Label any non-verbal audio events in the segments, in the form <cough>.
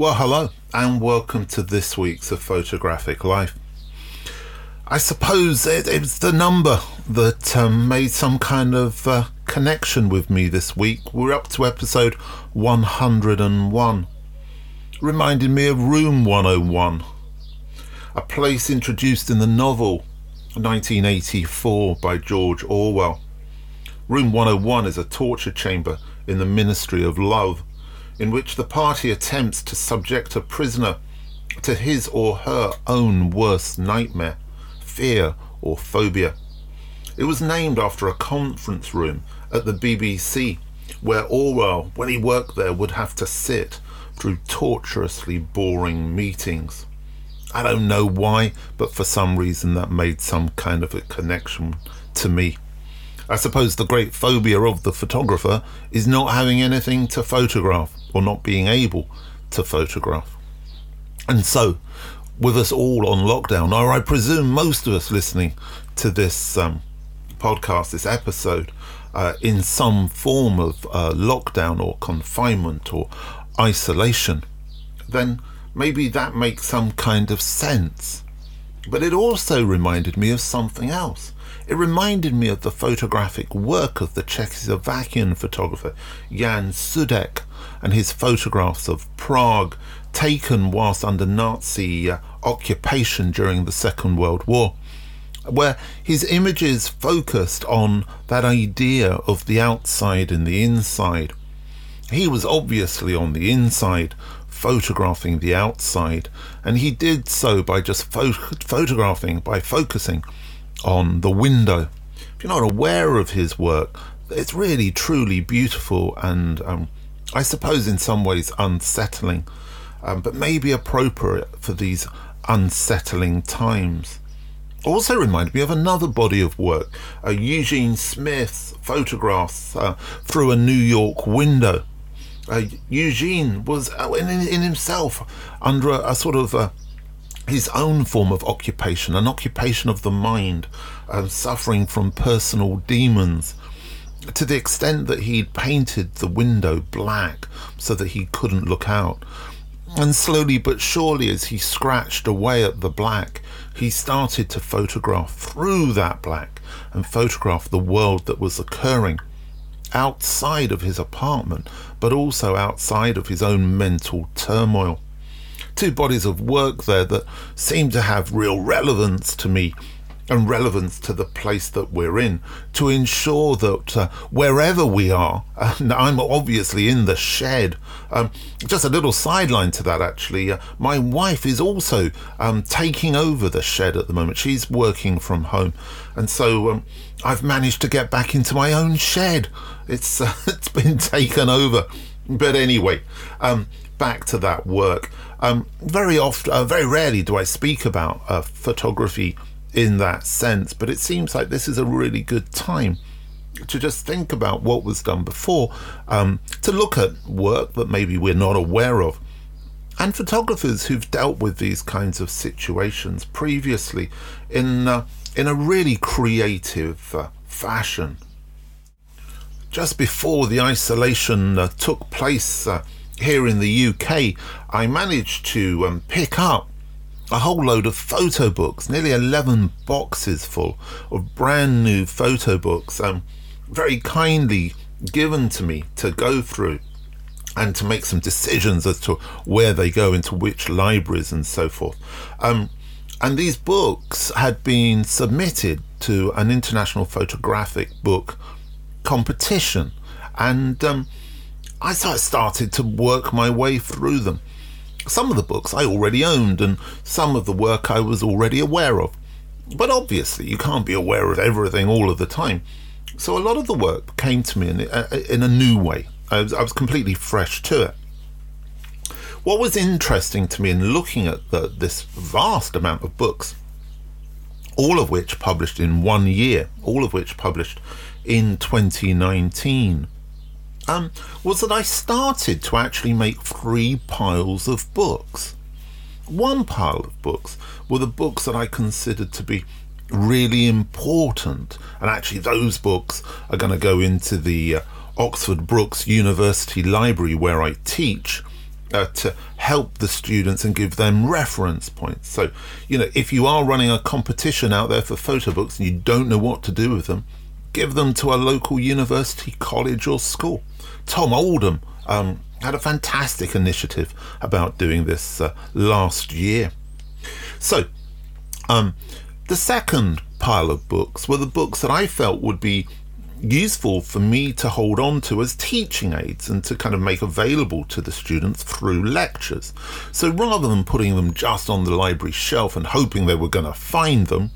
Well, hello, and welcome to this week's of Photographic Life. I suppose it, it was the number that um, made some kind of uh, connection with me this week. We're up to episode 101. Reminded me of Room 101, a place introduced in the novel 1984 by George Orwell. Room 101 is a torture chamber in the Ministry of Love in which the party attempts to subject a prisoner to his or her own worst nightmare, fear, or phobia. It was named after a conference room at the BBC where Orwell, when he worked there, would have to sit through torturously boring meetings. I don't know why, but for some reason that made some kind of a connection to me. I suppose the great phobia of the photographer is not having anything to photograph or not being able to photograph. And so, with us all on lockdown, or I presume most of us listening to this um, podcast, this episode, uh, in some form of uh, lockdown or confinement or isolation, then maybe that makes some kind of sense. But it also reminded me of something else. It reminded me of the photographic work of the Czechoslovakian photographer Jan Sudek and his photographs of Prague taken whilst under Nazi uh, occupation during the Second World War, where his images focused on that idea of the outside and the inside. He was obviously on the inside, photographing the outside, and he did so by just pho- photographing, by focusing on the window. If you're not aware of his work, it's really truly beautiful and um, I suppose in some ways unsettling, um, but maybe appropriate for these unsettling times. Also reminded me of another body of work, uh, Eugene Smith's photographs uh, through a New York window. Uh, Eugene was uh, in, in, himself under a, a sort of uh, his own form of occupation, an occupation of the mind, uh, suffering from personal demons, to the extent that he'd painted the window black so that he couldn't look out. And slowly but surely, as he scratched away at the black, he started to photograph through that black and photograph the world that was occurring outside of his apartment, but also outside of his own mental turmoil two bodies of work there that seem to have real relevance to me and relevance to the place that we're in to ensure that uh, wherever we are, <laughs> and I'm obviously in the shed. Um, just a little sideline to that, actually. Uh, my wife is also um, taking over the shed at the moment. She's working from home, and so um, I've managed to get back into my own shed. It's uh, <laughs> it's been taken over, but anyway, um, back to that work. Um, very often, uh, very rarely do I speak about uh, photography in that sense, but it seems like this is a really good time to just think about what was done before, um, to look at work that maybe we're not aware of, and photographers who've dealt with these kinds of situations previously in uh, in a really creative uh, fashion. Just before the isolation uh, took place uh, here in the UK, I managed to um, pick up a whole load of photo books, nearly 11 boxes full of brand new photo books, um, very kindly given to me to go through and to make some decisions as to where they go into which libraries and so forth. Um, and these books had been submitted to an international photographic book competition. And um, I started to work my way through them. Some of the books I already owned, and some of the work I was already aware of. But obviously, you can't be aware of everything all of the time. So a lot of the work came to me in, uh, in a new way. I was, I was completely fresh to it. What was interesting to me in looking at the, this vast amount of books, all of which published in one year, all of which published in 2019, um, was that I started to actually make three piles of books. One pile of books were the books that I considered to be really important, and actually, those books are going to go into the uh, Oxford Brookes University Library where I teach uh, to help the students and give them reference points. So, you know, if you are running a competition out there for photo books and you don't know what to do with them, give them to a local university, college, or school. Tom Oldham um, had a fantastic initiative about doing this uh, last year. So, um, the second pile of books were the books that I felt would be useful for me to hold on to as teaching aids and to kind of make available to the students through lectures. So rather than putting them just on the library shelf and hoping they were going to find them,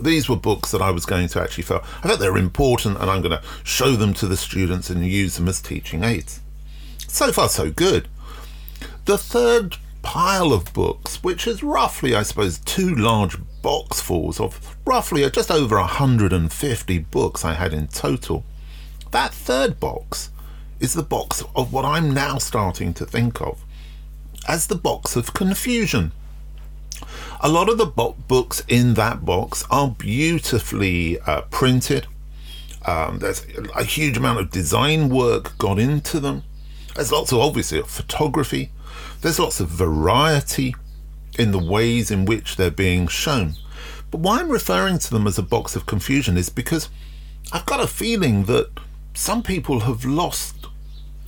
these were books that I was going to actually feel I felt they're important and I'm going to show them to the students and use them as teaching aids. So far so good. The third pile of books, which is roughly, I suppose, two large boxfuls of roughly just over 150 books I had in total. That third box is the box of what I'm now starting to think of as the box of confusion. A lot of the bo- books in that box are beautifully uh, printed. Um, there's a huge amount of design work gone into them. There's lots of obviously photography. There's lots of variety in the ways in which they're being shown. But why I'm referring to them as a box of confusion is because I've got a feeling that some people have lost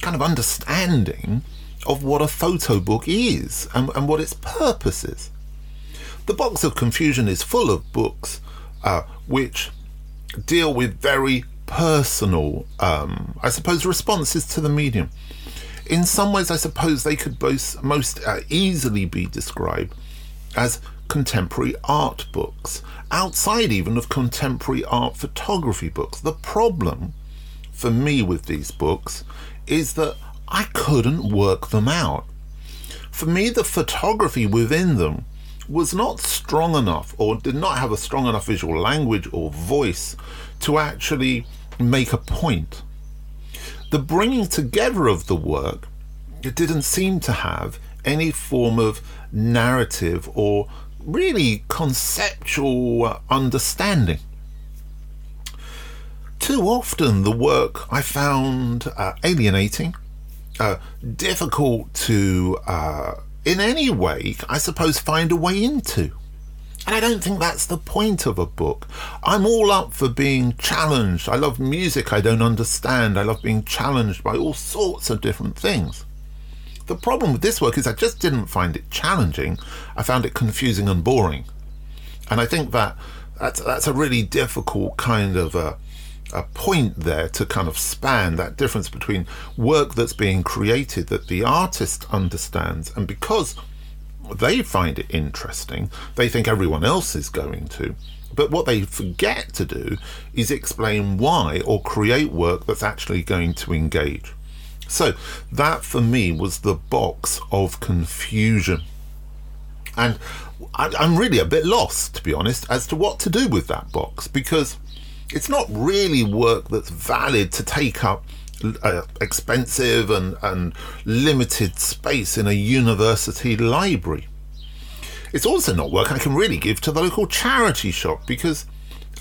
kind of understanding of what a photo book is and, and what its purpose is. The box of confusion is full of books uh, which deal with very personal, um, I suppose, responses to the medium. In some ways, I suppose they could both, most uh, easily be described as contemporary art books, outside even of contemporary art photography books. The problem for me with these books is that I couldn't work them out. For me, the photography within them was not strong enough or did not have a strong enough visual language or voice to actually make a point. The bringing together of the work it didn't seem to have any form of narrative or really conceptual understanding. Too often, the work I found uh, alienating, uh, difficult to, uh, in any way, I suppose, find a way into. And I don't think that's the point of a book. I'm all up for being challenged. I love music I don't understand. I love being challenged by all sorts of different things. The problem with this work is I just didn't find it challenging. I found it confusing and boring. And I think that that's, that's a really difficult kind of a, a point there to kind of span that difference between work that's being created that the artist understands and because they find it interesting, they think everyone else is going to. But what they forget to do is explain why or create work that's actually going to engage. So that for me was the box of confusion. And I, am really a bit lost, to be honest, as to what to do with that box because it's not really work that's valid to take up uh, expensive and, and limited space in a university library. It's also not work I can really give to the local charity shop because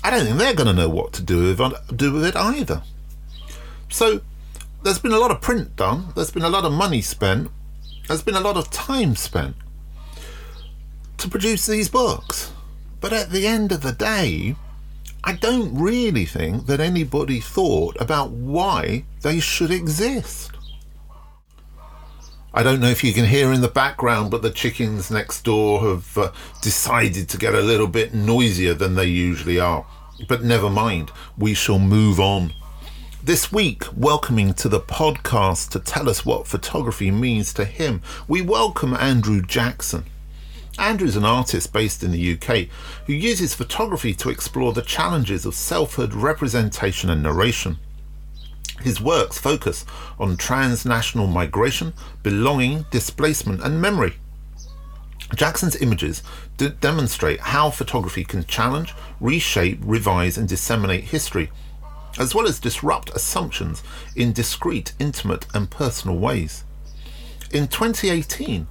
I don't think they're going to know what to do with, do with it either. So there's been a lot of print done, there's been a lot of money spent, there's been a lot of time spent to produce these books. But at the end of the day, I don't really think that anybody thought about why they should exist. I don't know if you can hear in the background, but the chickens next door have uh, decided to get a little bit noisier than they usually are. But never mind, we shall move on. This week, welcoming to the podcast to tell us what photography means to him, we welcome Andrew Jackson. Andrew's an artist based in the UK who uses photography to explore the challenges of selfhood, representation, and narration. His works focus on transnational migration, belonging, displacement, and memory. Jackson's images d- demonstrate how photography can challenge, reshape, revise, and disseminate history as well as disrupt assumptions in discreet, intimate, and personal ways. In 2018,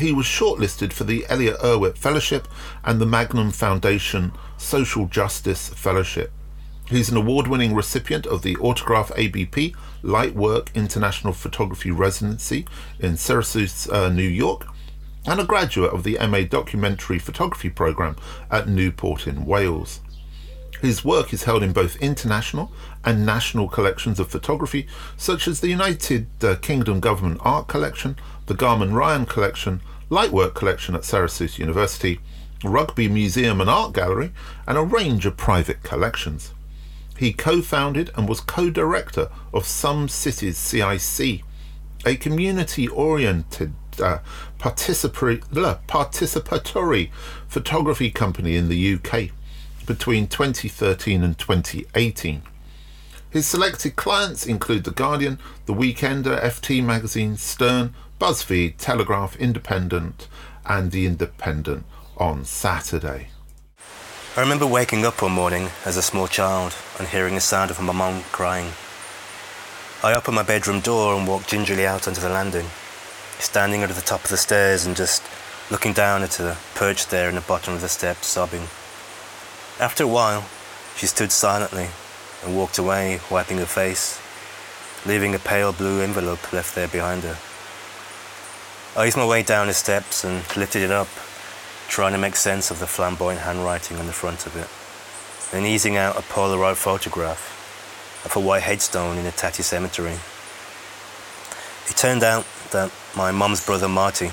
he was shortlisted for the Elliott Erwitt Fellowship and the Magnum Foundation Social Justice Fellowship. He's an award winning recipient of the Autograph ABP Light Work International Photography Residency in Syracuse, uh, New York, and a graduate of the MA Documentary Photography program at Newport in Wales. His work is held in both international and national collections of photography, such as the United uh, Kingdom Government Art Collection, the Garman Ryan Collection, Light Work Collection at Syracuse University, Rugby Museum and Art Gallery, and a range of private collections. He co founded and was co director of Some Cities CIC, a community oriented uh, participatory, participatory photography company in the UK between 2013 and 2018. His selected clients include The Guardian, The Weekender, FT Magazine, Stern, BuzzFeed, Telegraph, Independent, and The Independent on Saturday. I remember waking up one morning as a small child and hearing the sound of my mum crying. I opened my bedroom door and walked gingerly out onto the landing, standing at the top of the stairs and just looking down at her perched there in the bottom of the steps, sobbing. After a while, she stood silently and walked away, wiping her face, leaving a pale blue envelope left there behind her. I eased my way down the steps and lifted it up trying to make sense of the flamboyant handwriting on the front of it, and easing out a Polaroid photograph of a white headstone in a tatty cemetery. It turned out that my mum's brother Marty,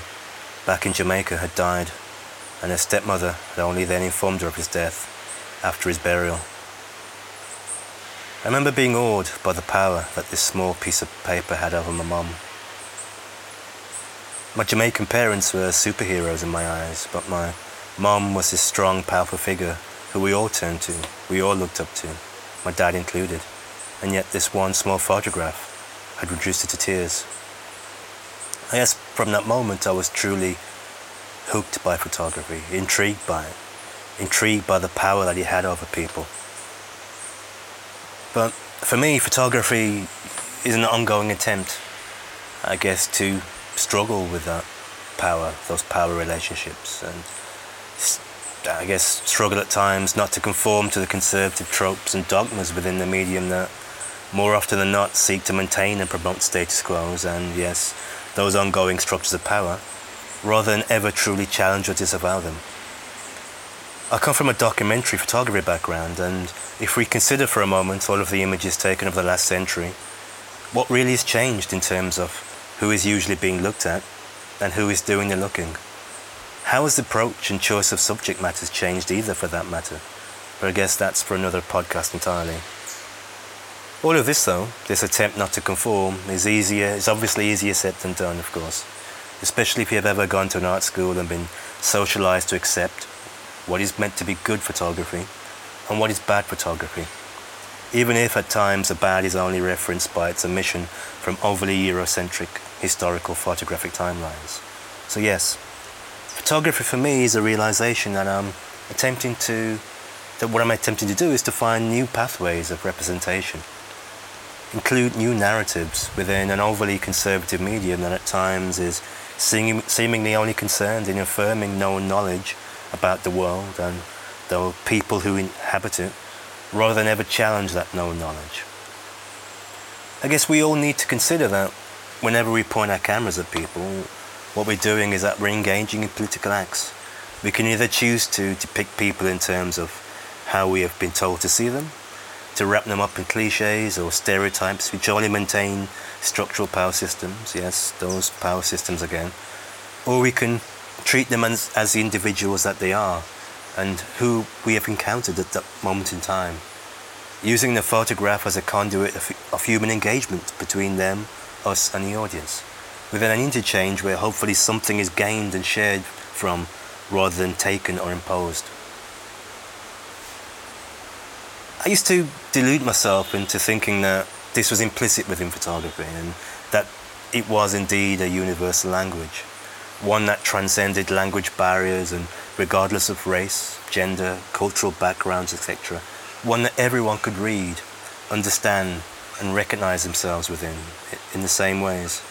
back in Jamaica, had died, and her stepmother had only then informed her of his death after his burial. I remember being awed by the power that this small piece of paper had over my mum. My Jamaican parents were superheroes in my eyes, but my mom was this strong, powerful figure who we all turned to, we all looked up to, my dad included. And yet this one small photograph had reduced her to tears. I guess from that moment I was truly hooked by photography, intrigued by it, intrigued by the power that it had over people. But for me, photography is an ongoing attempt, I guess, to struggle with that power, those power relationships, and I guess struggle at times not to conform to the conservative tropes and dogmas within the medium that more often than not seek to maintain and promote status quos and, yes, those ongoing structures of power, rather than ever truly challenge or disavow them. I come from a documentary photography background, and if we consider for a moment all of the images taken over the last century, what really has changed in terms of who is usually being looked at, and who is doing the looking. How has the approach and choice of subject matters changed either for that matter? But I guess that's for another podcast entirely. All of this though, this attempt not to conform, is easier, is obviously easier said than done, of course. Especially if you've ever gone to an art school and been socialized to accept what is meant to be good photography and what is bad photography even if at times the bad is only referenced by its omission from overly Eurocentric historical photographic timelines. So, yes, photography for me is a realization that I'm attempting to, that what I'm attempting to do is to find new pathways of representation, include new narratives within an overly conservative medium that at times is seemingly only concerned in affirming known knowledge about the world and the people who inhabit it rather than ever challenge that known knowledge. I guess we all need to consider that whenever we point our cameras at people, what we're doing is that we're engaging in political acts. We can either choose to depict people in terms of how we have been told to see them, to wrap them up in cliches or stereotypes which only maintain structural power systems, yes, those power systems again, or we can treat them as, as the individuals that they are and who we have encountered at that moment in time, using the photograph as a conduit of, of human engagement between them, us, and the audience, within an interchange where hopefully something is gained and shared from rather than taken or imposed. I used to delude myself into thinking that this was implicit within photography and that it was indeed a universal language, one that transcended language barriers and regardless of race, gender, cultural backgrounds, etc. One that everyone could read, understand, and recognize themselves within in the same ways.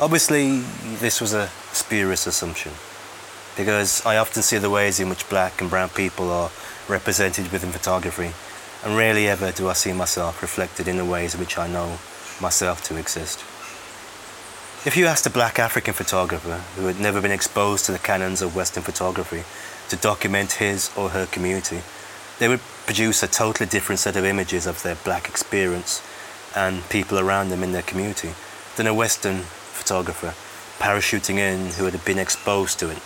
Obviously, this was a spurious assumption because I often see the ways in which black and brown people are represented within photography and rarely ever do I see myself reflected in the ways in which I know myself to exist. If you asked a black African photographer who had never been exposed to the canons of Western photography to document his or her community, they would produce a totally different set of images of their black experience and people around them in their community than a Western photographer parachuting in who had been exposed to it.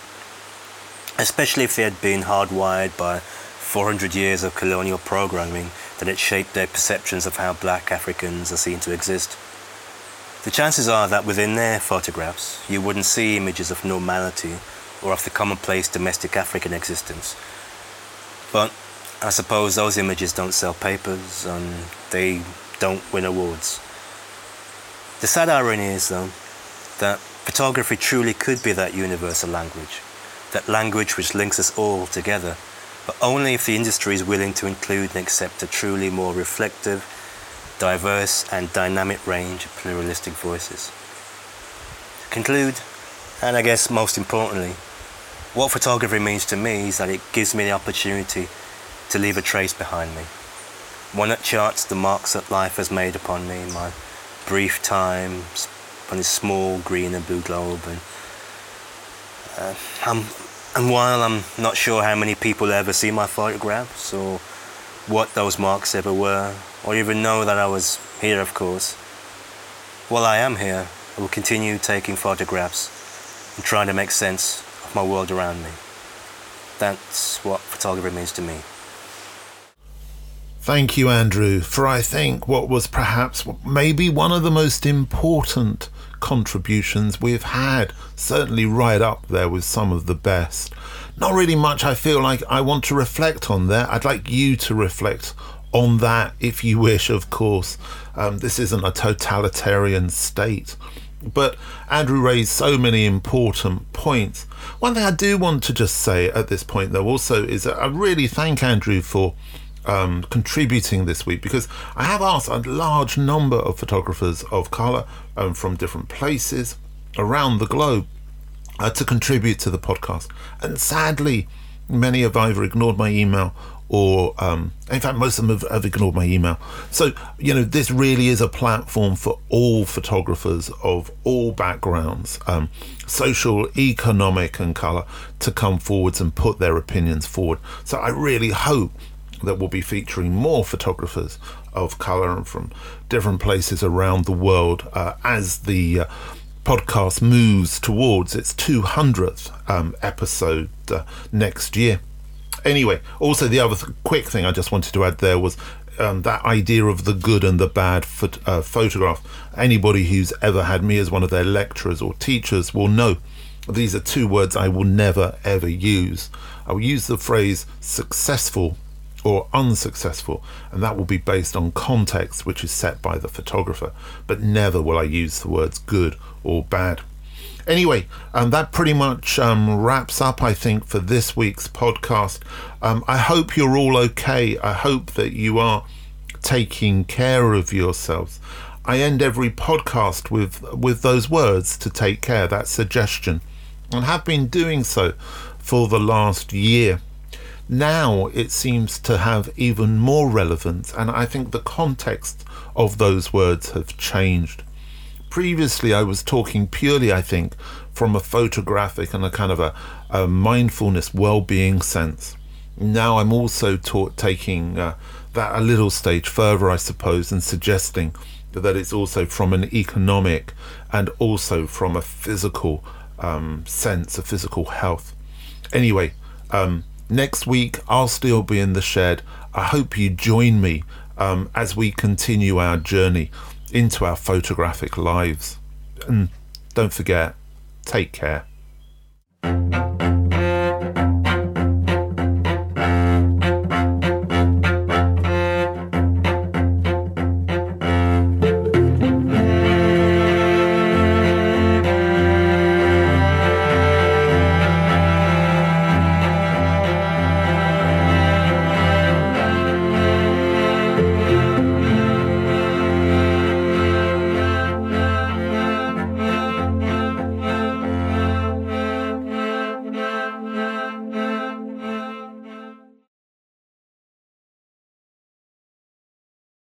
Especially if they had been hardwired by 400 years of colonial programming that had shaped their perceptions of how black Africans are seen to exist. The chances are that within their photographs, you wouldn't see images of normality or of the commonplace domestic African existence. But I suppose those images don't sell papers and they don't win awards. The sad irony is, though, that photography truly could be that universal language, that language which links us all together, but only if the industry is willing to include and accept a truly more reflective, diverse and dynamic range of pluralistic voices. To conclude, and I guess most importantly, what photography means to me is that it gives me the opportunity to leave a trace behind me. One that charts the marks that life has made upon me, in my brief time on this small green and blue globe. And, uh, and while I'm not sure how many people ever see my photographs or what those marks ever were, or even know that I was here, of course. While I am here, I will continue taking photographs and trying to make sense of my world around me. That's what photography means to me. Thank you, Andrew, for I think what was perhaps maybe one of the most important contributions we've had, certainly right up there with some of the best. Not really much I feel like I want to reflect on there. I'd like you to reflect on that if you wish, of course. Um, this isn't a totalitarian state. But Andrew raised so many important points. One thing I do want to just say at this point, though, also is that I really thank Andrew for um, contributing this week because I have asked a large number of photographers of colour um, from different places around the globe uh, to contribute to the podcast. And sadly, many have either ignored my email or um, in fact most of them have, have, ignored my email so you know this really is a platform for all photographers of all backgrounds um, social economic and color to come forwards and put their opinions forward so i really hope that we'll be featuring more photographers of color and from different places around the world uh, as the uh, podcast moves towards its 200th um, episode uh, next year. Anyway, also the other th- quick thing I just wanted to add there was um, that idea of the good and the bad uh, photograph. Anybody who's ever had me as one of their lecturers or teachers will know these are two words I will never ever use. I will use the phrase successful or unsuccessful, and that will be based on context which is set by the photographer, but never will I use the words good or bad. Anyway, um, that pretty much um, wraps up, I think, for this week's podcast. Um, I hope you're all okay. I hope that you are taking care of yourselves. I end every podcast with with those words to take care, that suggestion, and have been doing so for the last year now it seems to have even more relevance, and I think the context of those words have changed. Previously, I was talking purely, I think, from a photographic and a kind of a, a mindfulness well being sense. Now I'm also taught, taking uh, that a little stage further, I suppose, and suggesting that it's also from an economic and also from a physical um, sense, a physical health. Anyway, um, Next week, I'll still be in the shed. I hope you join me um, as we continue our journey into our photographic lives. And don't forget, take care.